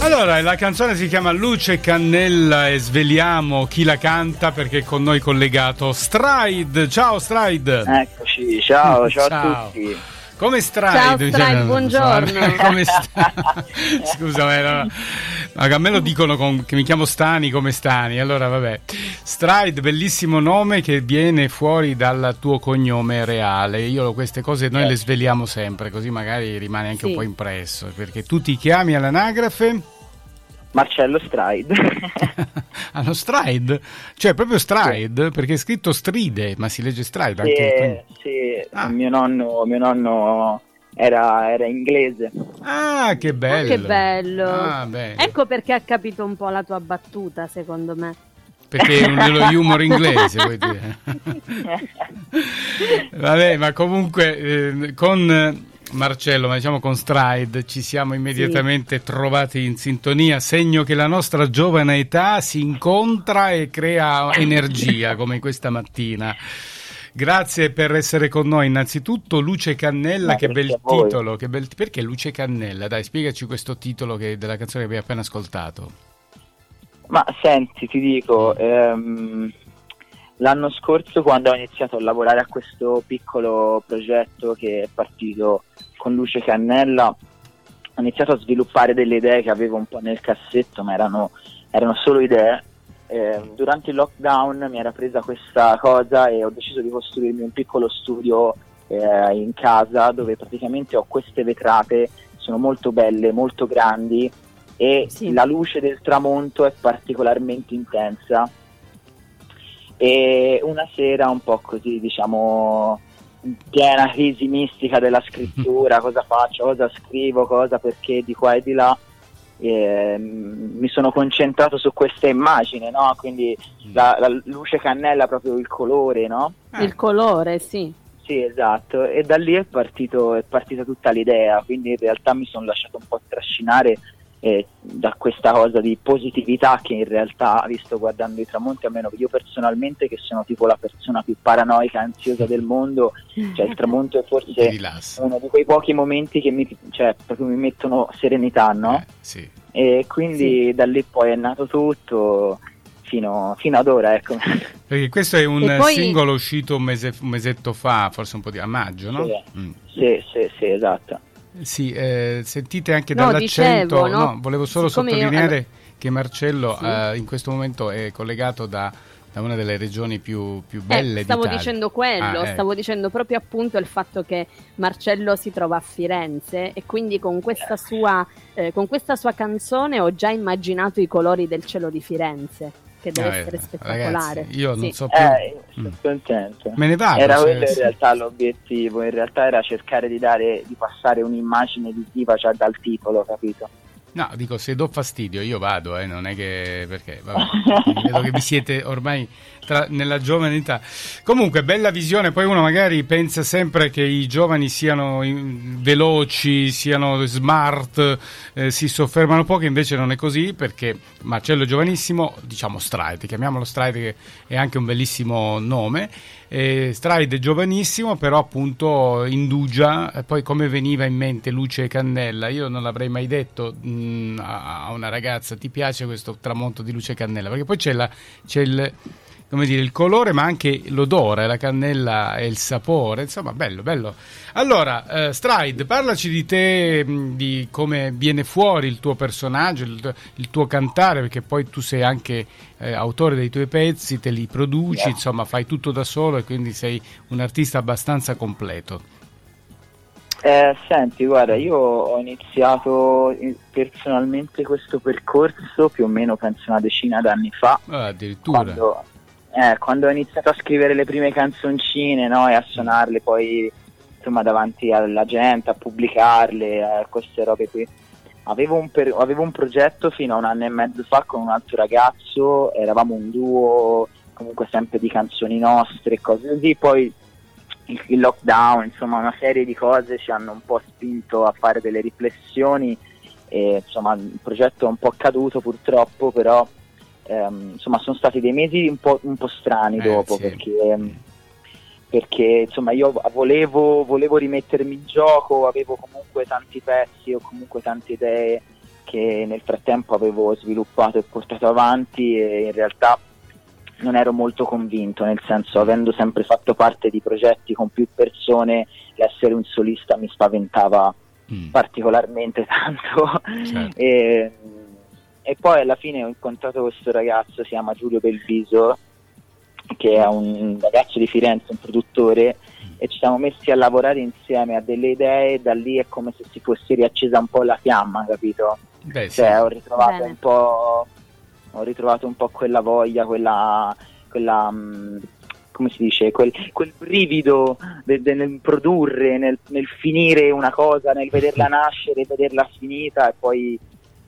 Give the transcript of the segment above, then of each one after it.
Allora, la canzone si chiama Luce Cannella e sveliamo chi la canta perché è con noi collegato Stride. Ciao Stride. Eccoci, ciao, ciao, ciao. a tutti. Come stai? Ciao Stride, buongiorno. Come stai? Scusa, ma, a me lo dicono con, che mi chiamo Stani come Stani. Allora, vabbè. Stride, bellissimo nome che viene fuori dal tuo cognome reale. Io queste cose noi le sveliamo sempre, così magari rimane anche sì. un po' impresso. Perché tu ti chiami all'anagrafe? Marcello Stride. Hanno Stride? Cioè proprio Stride? Sì. Perché è scritto Stride, ma si legge Stride sì, anche. Sì, ah. mio, nonno, mio nonno era, era, inglese. Ah, che bello! Oh, che bello! Ah, ecco perché ha capito un po' la tua battuta, secondo me. Perché è dello humor inglese, vuoi dire? Vabbè, ma comunque eh, con Marcello, ma diciamo con Stride ci siamo immediatamente sì. trovati in sintonia, segno che la nostra giovane età si incontra e crea energia come questa mattina. Grazie per essere con noi. Innanzitutto Luce Cannella, che bel titolo, che bel... perché Luce Cannella? Dai, spiegaci questo titolo che... della canzone che abbiamo appena ascoltato. Ma senti, ti dico, ehm, l'anno scorso quando ho iniziato a lavorare a questo piccolo progetto che è partito con Luce Cannella, ho iniziato a sviluppare delle idee che avevo un po' nel cassetto, ma erano, erano solo idee. Eh, durante il lockdown mi era presa questa cosa e ho deciso di costruirmi un piccolo studio eh, in casa dove praticamente ho queste vetrate, sono molto belle, molto grandi e sì. la luce del tramonto è particolarmente intensa e una sera un po' così diciamo piena crisi mistica della scrittura, cosa faccio, cosa scrivo, cosa perché di qua e di là. E, mm, mi sono concentrato su questa immagine, no? quindi mm. la, la, luce cannella, proprio il colore, no? Il colore, sì. Sì, esatto, e da lì è, partito, è partita tutta l'idea, quindi in realtà mi sono lasciato un po' trascinare eh, da questa cosa di positività che in realtà, visto guardando i tramonti, almeno io personalmente che sono tipo la persona più paranoica e ansiosa del mondo, cioè il tramonto è forse uno di quei pochi momenti che mi, cioè, mi mettono serenità, no? Eh, sì. E quindi sì. da lì poi è nato tutto. Fino, fino, ad ora. Ecco. Perché questo è un poi... singolo uscito un, mese, un, mesetto fa, forse un po' di a maggio, no? Sì, mm. sì, sì, sì, esatto. Sì, eh, sentite anche no, dall'accento, dicevo, no? no? volevo solo Siccome sottolineare io... che Marcello sì. eh, in questo momento è collegato da, da una delle regioni più, più belle eh, stavo d'Italia. dicendo quello, ah, eh. stavo dicendo proprio appunto il fatto che Marcello si trova a Firenze e quindi con questa, sua, eh, con questa sua canzone ho già immaginato i colori del cielo di Firenze che deve ah, essere spettacolare. Ragazzi, io sì. non so più. Eh, sono mm. contento. Me ne vado. Era quello in realtà l'obiettivo, in realtà era cercare di dare, di passare un'immagine visiva già dal titolo, capito? No, dico, se do fastidio io vado, eh, non è che... perché, vabbè, vedo che vi siete ormai tra, nella giovane età. Comunque, bella visione, poi uno magari pensa sempre che i giovani siano in, veloci, siano smart, eh, si soffermano poco, invece non è così, perché Marcello è giovanissimo, diciamo Stride, chiamiamolo Stride che è anche un bellissimo nome, eh, Stride giovanissimo, però appunto indugia, poi come veniva in mente Luce e Cannella, io non l'avrei mai detto a una ragazza ti piace questo tramonto di Luce Cannella, perché poi c'è, la, c'è il come dire, il colore ma anche l'odore, la cannella e il sapore, insomma bello, bello. Allora, eh, Stride, parlaci di te, di come viene fuori il tuo personaggio, il, il tuo cantare, perché poi tu sei anche eh, autore dei tuoi pezzi, te li produci, yeah. insomma fai tutto da solo e quindi sei un artista abbastanza completo. Eh, senti, guarda, io ho iniziato personalmente questo percorso più o meno penso una decina d'anni fa. Ah, addirittura. Quando, eh, quando ho iniziato a scrivere le prime canzoncine no, e a suonarle poi insomma, davanti alla gente, a pubblicarle, eh, queste robe qui. Avevo un, per- avevo un progetto fino a un anno e mezzo fa con un altro ragazzo, eravamo un duo comunque sempre di canzoni nostre e cose così, poi il, lockdown, insomma una serie di cose ci hanno un po' spinto a fare delle riflessioni e insomma il progetto è un po' caduto purtroppo, però ehm, insomma sono stati dei mesi un po', un po strani eh, dopo sì. perché, ehm, perché insomma io volevo, volevo rimettermi in gioco, avevo comunque tanti pezzi o comunque tante idee che nel frattempo avevo sviluppato e portato avanti e in realtà non ero molto convinto, nel senso avendo sempre fatto parte di progetti con più persone, l'essere un solista mi spaventava mm. particolarmente tanto. Certo. e, e, poi alla fine ho incontrato questo ragazzo, si chiama Giulio Belviso, che è un ragazzo di Firenze, un produttore, e ci siamo messi a lavorare insieme a delle idee e da lì è come se si fosse riaccesa un po' la fiamma, capito? Beh, sì. Cioè ho ritrovato un po' ho ritrovato un po' quella voglia, quella, quella mm, come si dice, quel, quel brivido de, de, nel produrre, nel, nel, finire una cosa, nel vederla nascere, vederla finita e poi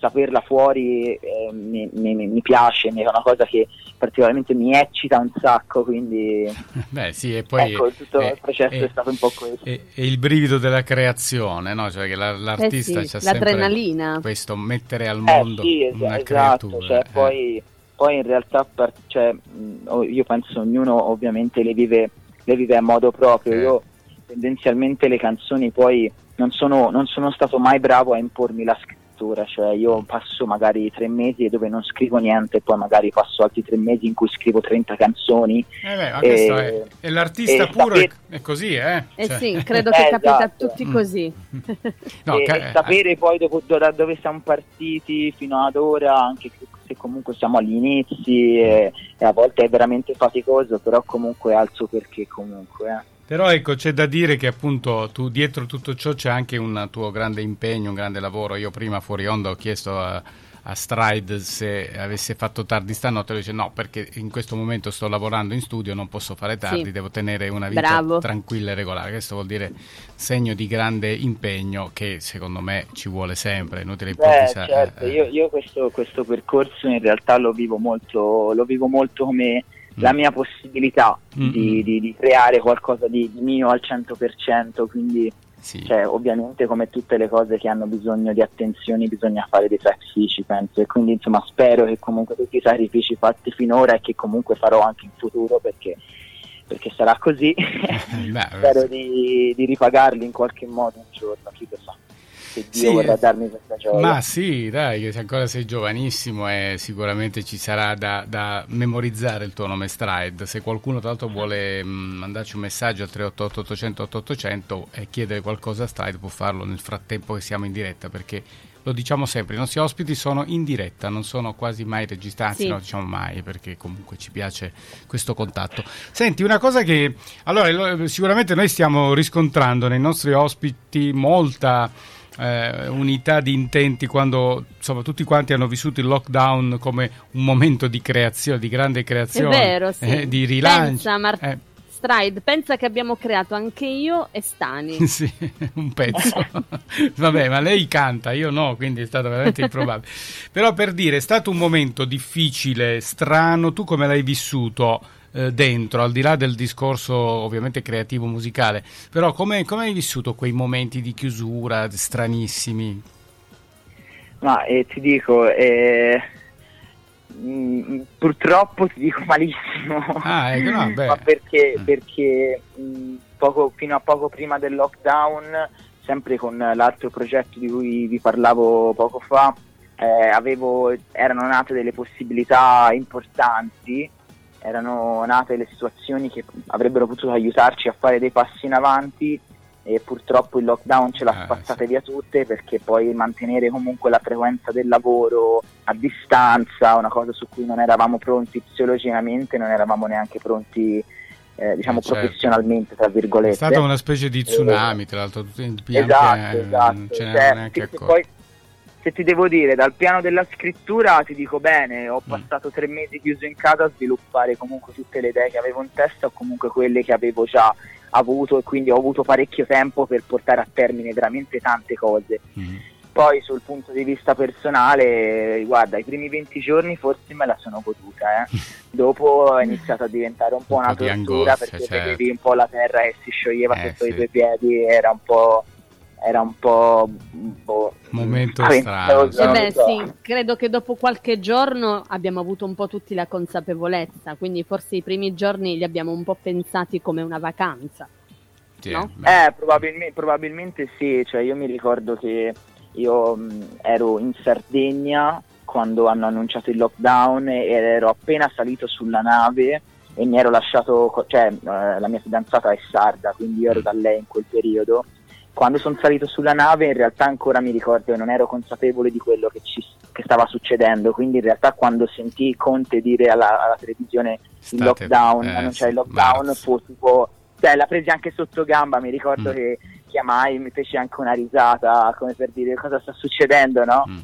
saperla fuori eh, mi, mi, mi, piace, è una cosa che particolarmente mi eccita un sacco, quindi Beh, sì, e poi ecco, tutto è, il processo è, è, stato un po' questo. È il brivido della creazione, no? cioè che la, l'artista eh sì, l'adrenalina. questo mettere al mondo eh sì, es- una esatto, creatura. Cioè, eh. poi, poi, in realtà per, cioè, io penso ognuno ovviamente le vive, le vive a modo proprio, eh. io tendenzialmente le canzoni poi non sono, non sono stato mai bravo a impormi la scrittura scrittura, cioè io passo magari tre mesi dove non scrivo niente, poi magari passo altri tre mesi in cui scrivo 30 canzoni. Eh beh, e, è, è l'artista puro sapere... è, così, eh? Eh cioè. sì, credo che eh, capita a esatto. tutti così. no, e, ca- sapere poi dopo, da dove siamo partiti fino ad ora, anche se comunque siamo agli inizi e, e a volte è veramente faticoso, però comunque alzo perché comunque. Eh. Però ecco, c'è da dire che appunto tu dietro tutto ciò c'è anche un tuo grande impegno, un grande lavoro. Io prima fuori onda ho chiesto a, a Stride se avesse fatto tardi stanotte, lui dice no perché in questo momento sto lavorando in studio, non posso fare tardi, sì. devo tenere una vita Bravo. tranquilla e regolare. Questo vuol dire segno di grande impegno che secondo me ci vuole sempre, inutile improvvisare. Certo, eh, io, io questo, questo, percorso in realtà lo vivo molto, lo vivo molto come la mia possibilità di, di, di, creare qualcosa di, di, mio al 100%, quindi sì. cioè, ovviamente come tutte le cose che hanno bisogno di attenzioni bisogna fare dei sacrifici, penso, e quindi insomma spero che comunque tutti i sacrifici fatti finora e che comunque farò anche in futuro perché, perché sarà così, Beh, spero di, di ripagarli in qualche modo un giorno, chi lo sa se Dio sì, vorrà darmi questa gioia. Ma sì, dai, se ancora sei giovanissimo e sicuramente ci sarà da, da, memorizzare il tuo nome Stride. Se qualcuno tra l'altro vuole mm, mandarci un messaggio al 388 800 8800 e chiedere qualcosa a Stride può farlo nel frattempo che siamo in diretta perché lo diciamo sempre, i nostri ospiti sono in diretta, non sono quasi mai registrati, sì. no diciamo mai perché comunque ci piace questo contatto. Senti, una cosa che allora sicuramente noi stiamo riscontrando nei nostri ospiti molta eh, unità di intenti quando insomma, tutti quanti hanno vissuto il lockdown come un momento di creazione, di grande creazione, vero, sì. eh, di rilancio. Pensa, Mar- eh. Stride, pensa che abbiamo creato anche io e Stani. sì, un pezzo. Vabbè, ma lei canta, io no, quindi è stato veramente improbabile. Però per dire, è stato un momento difficile, strano, tu come l'hai vissuto? Eh, dentro, al di là del discorso ovviamente creativo musicale, però come, come hai vissuto quei momenti di chiusura stranissimi? Ma eh, ti dico, eh, mh, mm, purtroppo ti dico malissimo, ah, ecco, no, ma perché, mm. perché mh, mm, poco, fino a poco prima del lockdown, sempre con l'altro progetto di cui vi parlavo poco fa, eh, avevo, erano nate delle possibilità importanti erano nate le situazioni che avrebbero potuto aiutarci a fare dei passi in avanti e purtroppo il lockdown ce l'ha eh, spazzate sì. via tutte perché poi mantenere comunque la frequenza del lavoro a distanza, una cosa su cui non eravamo pronti psicologicamente, non eravamo neanche pronti eh, diciamo eh, certo. professionalmente tra virgolette. È stata una specie di tsunami, tra l'altro, tutti in esatto, esatto. non ce cioè, neanche poi, se ti devo dire, dal piano della scrittura ti dico bene, ho mm. passato tre mesi chiuso in casa a sviluppare comunque tutte le idee che avevo in testa o comunque quelle che avevo già avuto e quindi ho avuto parecchio tempo per portare a termine veramente tante cose. Mm. Poi sul punto di vista personale, guarda, i primi 20 giorni forse me la sono goduta, eh. dopo è iniziato a diventare un po' un una tortura angoscia, perché certo. vedevi un po' la terra che si scioglieva eh, sotto sì. i tuoi piedi, era un po', era un po' boh, momento strano. Eh beh, sì, credo che dopo qualche giorno abbiamo avuto un po' tutti la consapevolezza, quindi forse i primi giorni li abbiamo un po' pensati come una vacanza. Sì, no? Eh, probabilmente, probabilmente, sì, cioè io mi ricordo che io mh, ero in Sardegna quando hanno annunciato il lockdown ed ero appena salito sulla nave e mi ero lasciato, cioè eh, la mia fidanzata è sarda, quindi io ero da lei in quel periodo. Quando sono salito sulla nave in realtà ancora mi ricordo che non ero consapevole di quello che, ci, che stava succedendo, quindi in realtà quando sentii Conte dire alla, alla televisione State, il lockdown, eh, non c'è il lockdown, fu tipo, cioè la presi anche sotto gamba, mi ricordo mm. che chiamai, mi feci anche una risata come per dire cosa sta succedendo, no? Mm.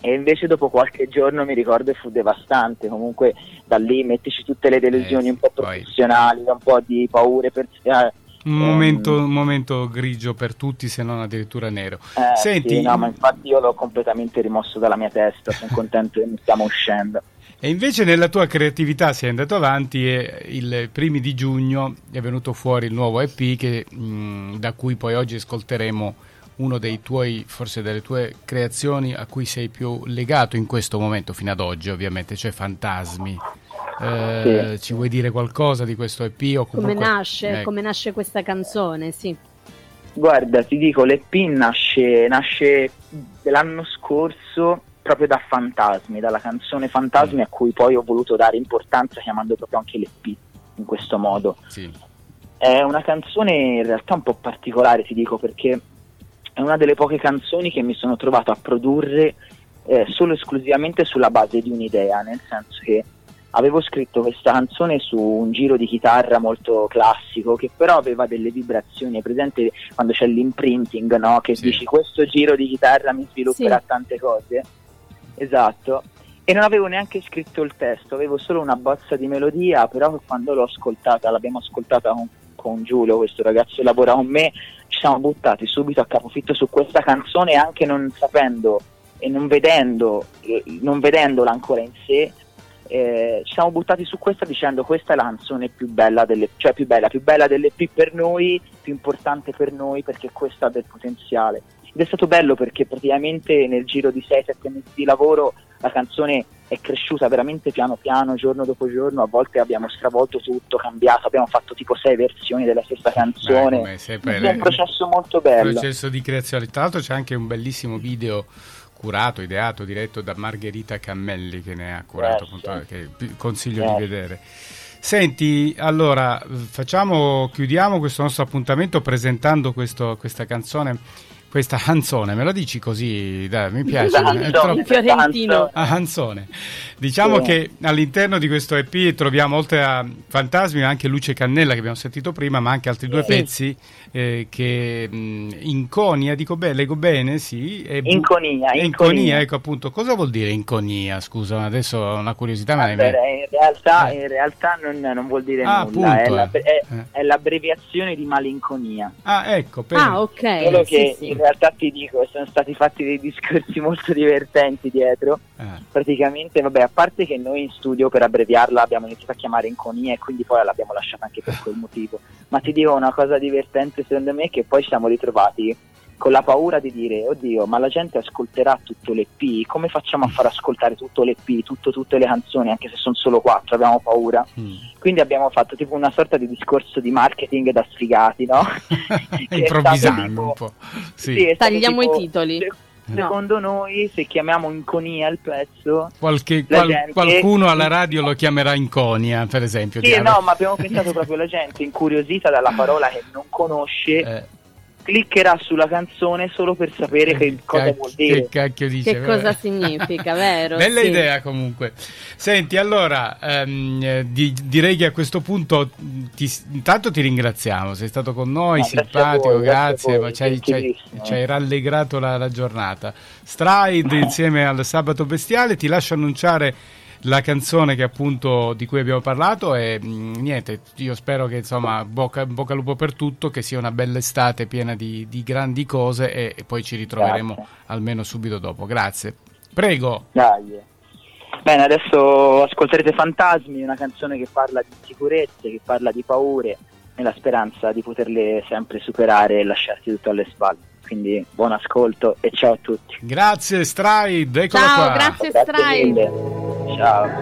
E invece dopo qualche giorno mi ricordo fu devastante. Comunque da lì mettici tutte le delusioni eh, un po' professionali poi... un po' di paure personali un momento, um, un momento, grigio per tutti, se non addirittura nero. Eh, Senti, sì, no, ma infatti io l'ho completamente rimosso dalla mia testa, sono contento che ne stiamo uscendo. E invece nella tua creatività sei andato avanti e il primi di giugno è venuto fuori il nuovo EP che, mh, da cui poi oggi ascolteremo uno dei tuoi, forse delle tue creazioni a cui sei più legato in questo momento, fino ad oggi ovviamente, cioè Fantasmi. Eh, sì. Ci vuoi dire qualcosa di questo EP? O comunque... come, nasce, eh. come nasce questa canzone? Sì. Guarda, ti dico, l'EP nasce, nasce l'anno scorso proprio da Fantasmi, dalla canzone Fantasmi mm. a cui poi ho voluto dare importanza chiamando proprio anche l'EP in questo modo. Sì. È una canzone in realtà un po' particolare, ti dico, perché è una delle poche canzoni che mi sono trovato a produrre eh, solo e esclusivamente sulla base di un'idea, nel senso che avevo scritto questa canzone su un giro di chitarra molto classico che però aveva delle vibrazioni, è presente quando c'è l'imprinting, no? che sì. dici questo giro di chitarra mi svilupperà sì. tante cose. Esatto. E non avevo neanche scritto il testo, avevo solo una bozza di melodia, però quando l'ho ascoltata, l'abbiamo ascoltata con, con Giulio, questo ragazzo che lavora con me, ci siamo buttati subito a capofitto su questa canzone anche non sapendo e non, vedendo, non vedendola ancora in sé, eh, ci siamo buttati su questa dicendo questa è la canzone più bella delle, cioè più bella, più bella delle P per noi, più importante per noi perché questa ha del potenziale. Ed è stato bello perché praticamente nel giro di 6-7 mesi di lavoro la canzone è cresciuta veramente piano piano, giorno dopo giorno, a volte abbiamo stravolto tutto, cambiato, abbiamo fatto tipo sei versioni della stessa canzone. Beh, è un processo molto bello. Un processo di creazione. Tra l'altro c'è anche un bellissimo video curato, ideato, diretto da Margherita Cammelli che ne ha curato, eh, appunto, che consiglio eh. di vedere. Senti, allora facciamo, chiudiamo questo nostro appuntamento presentando questo, questa canzone questa Hanzone, me lo dici così? Dai, mi piace. Hanzone, troppo... Fiorentino. Ah, Hanzone. Diciamo sì. che all'interno di questo EP troviamo oltre a Fantasmi anche Luce Cannella che abbiamo sentito prima, ma anche altri due sì. pezzi eh, che mh, Inconia, dico bene, leggo bene, sì. E bu- inconia, inconia, inconia, ecco appunto. Cosa vuol dire inconia? Scusa, adesso ho una curiosità. Ma in realtà, eh. in realtà non, non, vuol dire ah, nulla, è, la, è, eh. è, l'abbreviazione di malinconia. Ah, ecco. Per... Ah, ok. Solo che sì, in realtà ti dico, sono stati fatti dei discorsi molto divertenti dietro. Ah. Praticamente, vabbè, a parte che noi in studio per abbreviarla abbiamo iniziato a chiamare Inconia e quindi poi l'abbiamo lasciata anche per quel motivo. Ma ti dico una cosa divertente secondo me che poi ci siamo ritrovati con la paura di dire oddio ma la gente ascolterà tutto l'EP come facciamo a far ascoltare tutto l'EP tutto, tutte le canzoni anche se sono solo quattro abbiamo paura mm. quindi abbiamo fatto tipo una sorta di discorso di marketing da sfigati no? improvvisando tipo, un po' sì. Sì, tagliamo tipo, i titoli secondo no. noi se chiamiamo Inconia il pezzo Qualche, qual, gente... qualcuno alla radio lo chiamerà Inconia per esempio sì no ma abbiamo pensato proprio la gente incuriosita dalla parola che non conosce eh cliccherà sulla canzone solo per sapere che, cosa cacchio, vuol dire. Che cacchio dice? Che cosa significa, vero? Bella sì. idea comunque. Senti, allora ehm, di, direi che a questo punto ti, intanto ti ringraziamo, sei stato con noi, no, simpatico, voi, grazie, grazie ci, hai, ci rallegrato la, la giornata. Stride insieme al Sabato Bestiale, ti lascio annunciare la canzone che appunto di cui abbiamo parlato e mh, mm, niente, io spero che insomma bocca, bocca al lupo per tutto, che sia una bella estate piena di, di grandi cose e, e, poi ci ritroveremo Grazie. almeno subito dopo. Grazie. Prego. Dai. Bene, adesso ascolterete Fantasmi, una canzone che parla di sicurezze, che parla di paure, nella speranza di poterle sempre superare e lasciarti tutto alle spalle. Quindi buon ascolto e ciao a tutti. Grazie Stride, ciao, qua. grazie, grazie Stride. job.